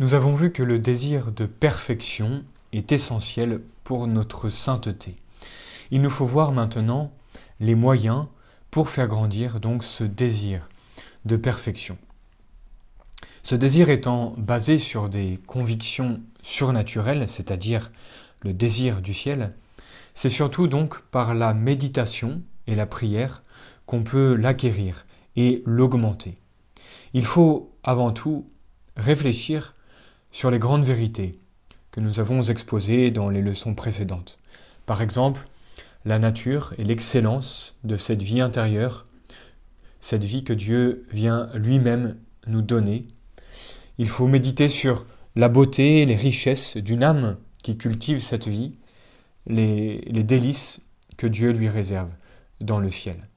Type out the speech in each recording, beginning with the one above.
Nous avons vu que le désir de perfection est essentiel pour notre sainteté. Il nous faut voir maintenant les moyens pour faire grandir donc ce désir de perfection. Ce désir étant basé sur des convictions surnaturelles, c'est-à-dire le désir du ciel, c'est surtout donc par la méditation et la prière qu'on peut l'acquérir et l'augmenter. Il faut avant tout réfléchir sur les grandes vérités que nous avons exposées dans les leçons précédentes. Par exemple, la nature et l'excellence de cette vie intérieure, cette vie que Dieu vient lui-même nous donner. Il faut méditer sur la beauté et les richesses d'une âme qui cultive cette vie, les, les délices que Dieu lui réserve dans le ciel.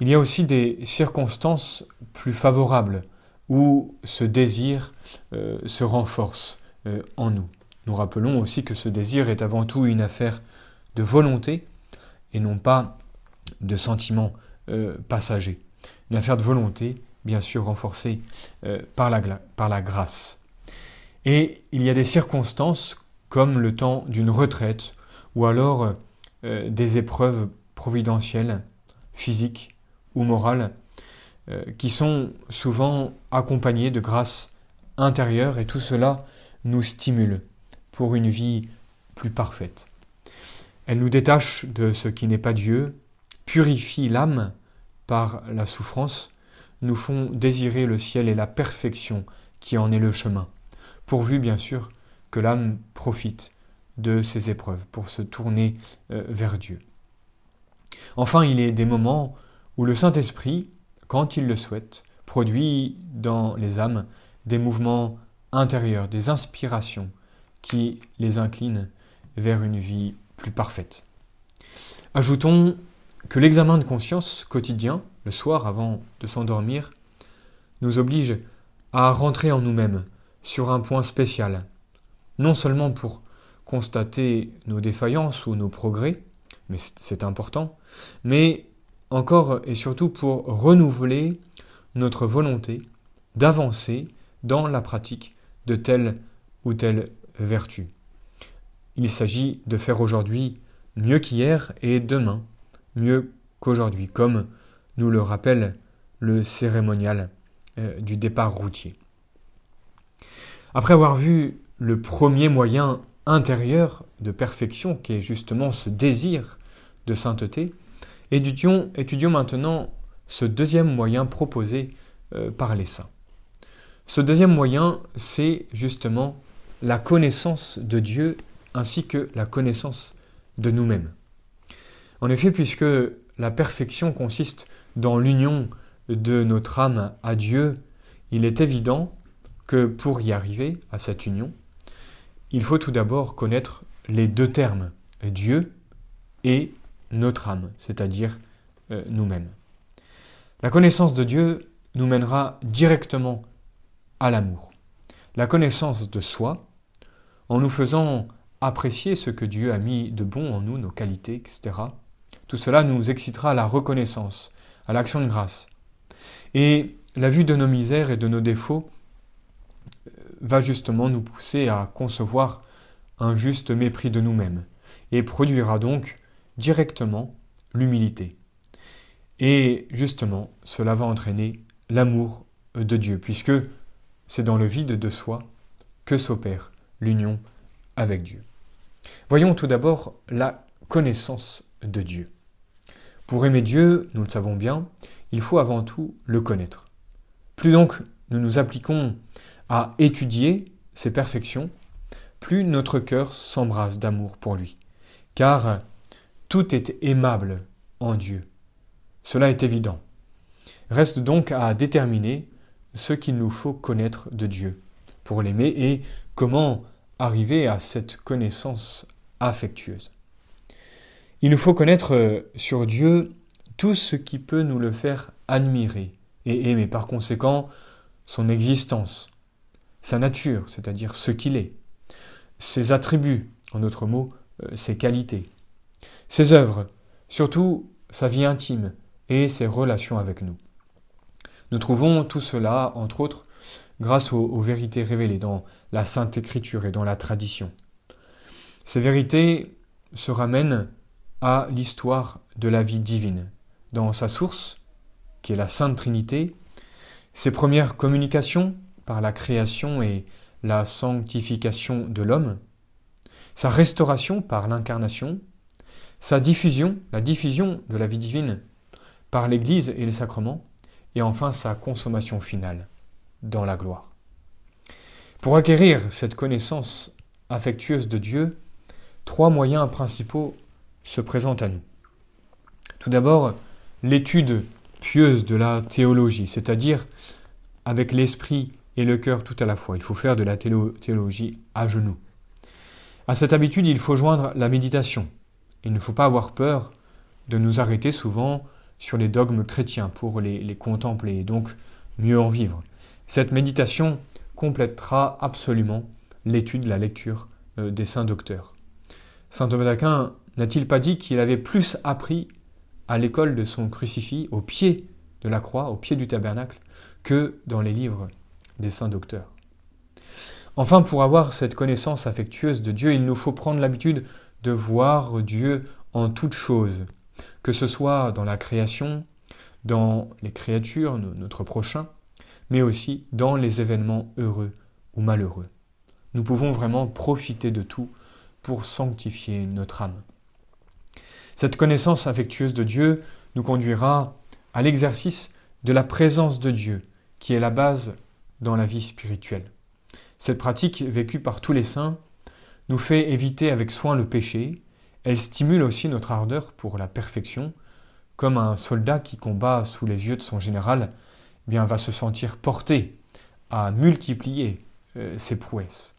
Il y a aussi des circonstances plus favorables où ce désir euh, se renforce euh, en nous. Nous rappelons aussi que ce désir est avant tout une affaire de volonté et non pas de sentiments euh, passagers. Une affaire de volonté, bien sûr renforcée par, la, par la grâce. Et il y a des circonstances comme le temps d'une retraite ou alors des épreuves providentielles, physiques ou morales, euh, qui sont souvent accompagnés de grâces intérieures et tout cela nous stimule pour une vie plus parfaite. Elle nous détache de ce qui n'est pas Dieu, purifie l'âme par la souffrance, nous font désirer le ciel et la perfection qui en est le chemin, pourvu bien sûr que l'âme profite de ces épreuves pour se tourner euh, vers Dieu. Enfin, il est des moments où le Saint-Esprit quand il le souhaite, produit dans les âmes des mouvements intérieurs, des inspirations qui les inclinent vers une vie plus parfaite. Ajoutons que l'examen de conscience quotidien, le soir avant de s'endormir, nous oblige à rentrer en nous-mêmes sur un point spécial, non seulement pour constater nos défaillances ou nos progrès, mais c'est important, mais encore et surtout pour renouveler notre volonté d'avancer dans la pratique de telle ou telle vertu. Il s'agit de faire aujourd'hui mieux qu'hier et demain mieux qu'aujourd'hui, comme nous le rappelle le cérémonial euh, du départ routier. Après avoir vu le premier moyen intérieur de perfection, qui est justement ce désir de sainteté, Étudions, maintenant ce deuxième moyen proposé euh, par les saints. Ce deuxième moyen, c'est justement la connaissance de Dieu ainsi que la connaissance de nous-mêmes. En effet, puisque la perfection consiste dans l'union de notre âme à Dieu, il est évident que pour y arriver à cette union, il faut tout d'abord connaître les deux termes, Dieu et notre âme, c'est-à-dire euh, nous-mêmes. La connaissance de Dieu nous mènera directement à l'amour. La connaissance de soi, en nous faisant apprécier ce que Dieu a mis de bon en nous, nos qualités, etc. Tout cela nous excitera à la reconnaissance, à l'action de grâce. Et la vue de nos misères et de nos défauts euh, va justement nous pousser à concevoir un juste mépris de nous-mêmes et produira donc directement l'humilité. Et justement, cela va entraîner l'amour de Dieu, puisque c'est dans le vide de soi que s'opère l'union avec Dieu. Voyons tout d'abord la connaissance de Dieu. Pour aimer Dieu, nous le savons bien, il faut avant tout le connaître. Plus donc nous nous appliquons à étudier ses perfections, plus notre cœur s'embrase d'amour pour lui. Car tout est aimable en Dieu. Cela est évident. Reste donc à déterminer ce qu'il nous faut connaître de Dieu pour l'aimer et comment arriver à cette connaissance affectueuse. Il nous faut connaître euh, sur Dieu tout ce qui peut nous le faire admirer et aimer, par conséquent son existence, sa nature, c'est-à-dire ce qu'il est, ses attributs, en d'autres mots, euh, ses qualités, ses œuvres, surtout sa vie intime et ses relations avec nous. Nous trouvons tout cela, entre autres, grâce aux, vérités révélées dans la Sainte Écriture et dans la tradition. Ces vérités se ramènent à l'histoire de la vie divine, dans sa source, qui est la Sainte Trinité, ses premières communications par la création et la sanctification de l'homme, sa restauration par l'incarnation, sa diffusion, la diffusion de la vie divine par l'Église et les sacrements, et enfin sa consommation finale dans la gloire. Pour acquérir cette connaissance affectueuse de Dieu, trois moyens principaux se présentent à nous. Tout d'abord, l'étude pieuse de la théologie, c'est-à-dire avec l'esprit et le cœur tout à la fois. Il faut faire de la théologie à genoux. À cette habitude, il faut joindre la méditation. Il ne faut pas avoir peur de nous arrêter souvent sur les dogmes chrétiens pour les, contempler et donc mieux en vivre. Cette méditation complétera absolument l'étude, la lecture euh, des saints docteurs. Saint Thomas d'Aquin n'a-t-il pas dit qu'il avait plus appris à l'école de son crucifix, au pied de la croix, au pied du tabernacle, que dans les livres des saints docteurs? Enfin, pour avoir cette connaissance affectueuse de Dieu, il nous faut prendre l'habitude de voir Dieu en toutes choses, que ce soit dans la création, dans les créatures, notre prochain, mais aussi dans les événements heureux ou malheureux. Nous pouvons vraiment profiter de tout pour sanctifier notre âme. Cette connaissance affectueuse de Dieu nous conduira à l'exercice de la présence de Dieu, qui est la base dans la vie spirituelle. Cette pratique, vécue par tous les saints, nous fait éviter avec soin le péché, elle stimule aussi notre ardeur pour la perfection, comme un soldat qui combat sous les yeux de son général eh bien, va se sentir porté à multiplier euh, ses prouesses.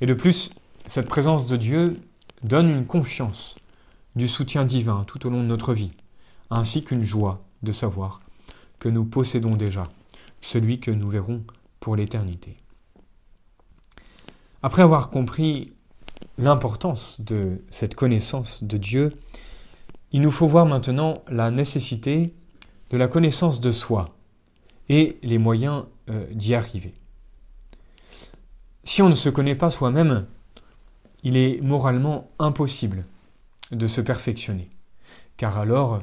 Et de plus, cette présence de Dieu donne une confiance du soutien divin tout au long de notre vie, ainsi qu'une joie de savoir que nous possédons déjà celui que nous verrons pour l'éternité. Après avoir compris l'importance de cette connaissance de Dieu, il nous faut voir maintenant la nécessité de la connaissance de soi, et les moyens euh, d'y arriver. Si on ne se connaît pas soi-même, il est moralement impossible de se perfectionner, car alors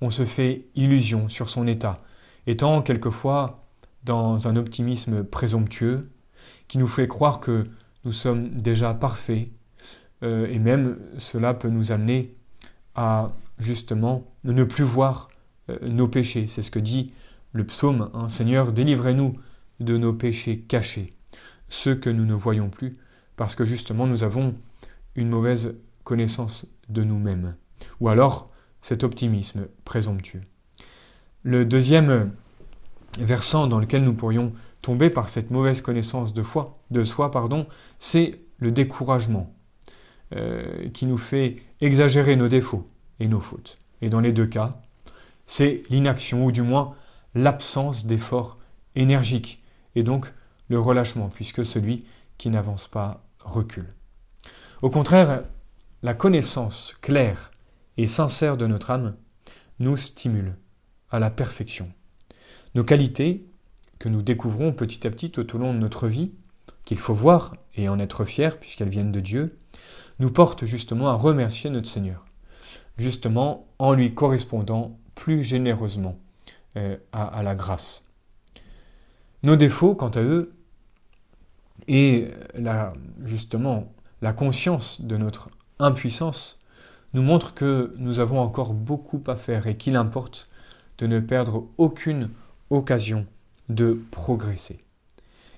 on se fait illusion sur son état, étant quelquefois dans un optimisme présomptueux qui nous fait croire que nous sommes déjà parfaits, euh, et même cela peut nous amener à justement ne plus voir euh, nos péchés. C'est ce que dit le psaume, hein, Seigneur, délivrez-nous de nos péchés cachés, ceux que nous ne voyons plus, parce que justement nous avons une mauvaise connaissance de nous-mêmes, ou alors cet optimisme présomptueux. Le deuxième versant dans lequel nous pourrions tomber par cette mauvaise connaissance de, foi, de soi, pardon, c'est le découragement, euh, qui nous fait exagérer nos défauts et nos fautes. Et dans les deux cas, c'est l'inaction, ou du moins l'absence d'effort énergique et donc le relâchement, puisque celui qui n'avance pas recule. Au contraire, la connaissance claire et sincère de notre âme nous stimule à la perfection. Nos qualités, que nous découvrons petit à petit tout au long de notre vie, qu'il faut voir et en être fier puisqu'elles viennent de Dieu, nous portent justement à remercier notre Seigneur, justement en lui correspondant plus généreusement euh, à, la grâce. Nos défauts, quant à eux, et la, justement la conscience de notre impuissance nous montrent que nous avons encore beaucoup à faire et qu'il importe de ne perdre aucune occasion de progresser.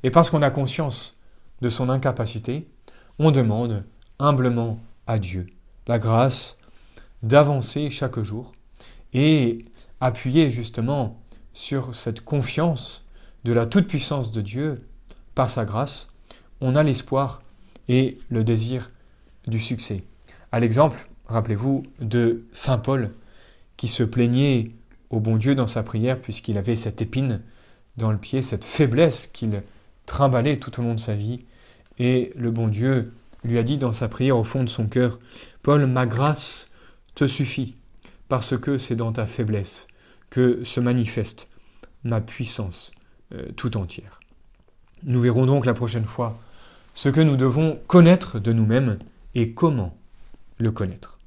Et parce qu'on a conscience de son incapacité, on demande humblement à Dieu la grâce d'avancer chaque jour et appuyé justement sur cette confiance de la toute-puissance de Dieu par sa grâce, on a l'espoir et le désir du succès. À l'exemple, rappelez-vous, de Saint Paul qui se plaignait au bon Dieu dans sa prière puisqu'il avait cette épine dans le pied, cette faiblesse qu'il trimballait tout au long de sa vie. Et le bon Dieu lui a dit dans sa prière au fond de son cœur, Paul, ma grâce te suffit, parce que c'est dans ta faiblesse que se manifeste ma puissance euh, tout entière. Nous verrons donc la prochaine fois ce que nous devons connaître de nous-mêmes et comment le connaître.